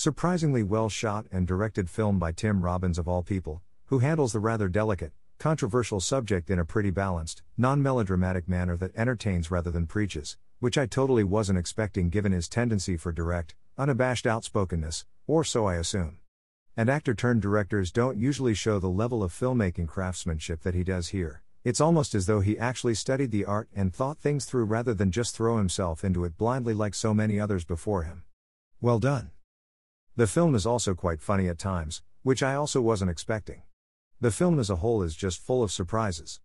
Surprisingly well shot and directed film by Tim Robbins of all people, who handles the rather delicate, controversial subject in a pretty balanced, non melodramatic manner that entertains rather than preaches, which I totally wasn't expecting given his tendency for direct, unabashed outspokenness, or so I assume. And actor turned directors don't usually show the level of filmmaking craftsmanship that he does here. It's almost as though he actually studied the art and thought things through rather than just throw himself into it blindly like so many others before him. Well done. The film is also quite funny at times, which I also wasn't expecting. The film as a whole is just full of surprises.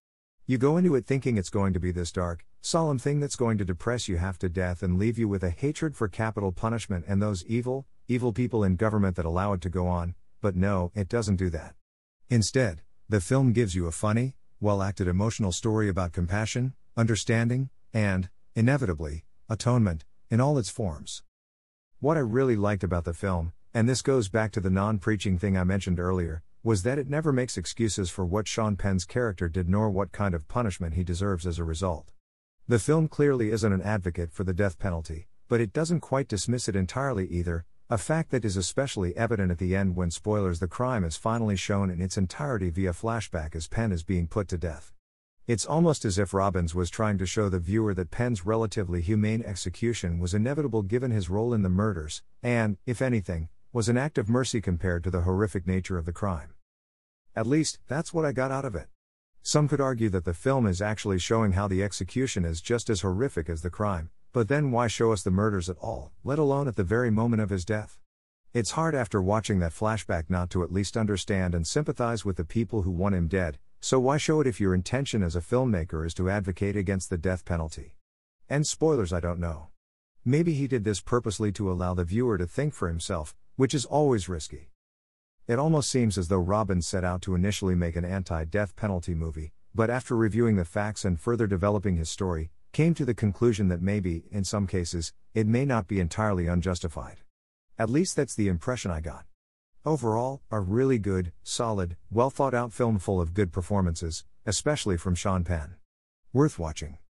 You go into it thinking it's going to be this dark, solemn thing that's going to depress you half to death and leave you with a hatred for capital punishment and those evil, evil people in government that allow it to go on, but no, it doesn't do that. Instead, the film gives you a funny, well acted emotional story about compassion, understanding, and, inevitably, atonement, in all its forms. What I really liked about the film, and this goes back to the non preaching thing I mentioned earlier, was that it never makes excuses for what Sean Penn's character did nor what kind of punishment he deserves as a result. The film clearly isn't an advocate for the death penalty, but it doesn't quite dismiss it entirely either, a fact that is especially evident at the end when spoilers the crime is finally shown in its entirety via flashback as Penn is being put to death. It's almost as if Robbins was trying to show the viewer that Penn's relatively humane execution was inevitable given his role in the murders, and, if anything, was an act of mercy compared to the horrific nature of the crime. At least, that's what I got out of it. Some could argue that the film is actually showing how the execution is just as horrific as the crime, but then why show us the murders at all, let alone at the very moment of his death? It's hard after watching that flashback not to at least understand and sympathize with the people who want him dead, so why show it if your intention as a filmmaker is to advocate against the death penalty? And spoilers, I don't know. Maybe he did this purposely to allow the viewer to think for himself, which is always risky. It almost seems as though Robbins set out to initially make an anti death penalty movie, but after reviewing the facts and further developing his story, came to the conclusion that maybe, in some cases, it may not be entirely unjustified. At least that's the impression I got. Overall, a really good, solid, well thought out film full of good performances, especially from Sean Penn. Worth watching.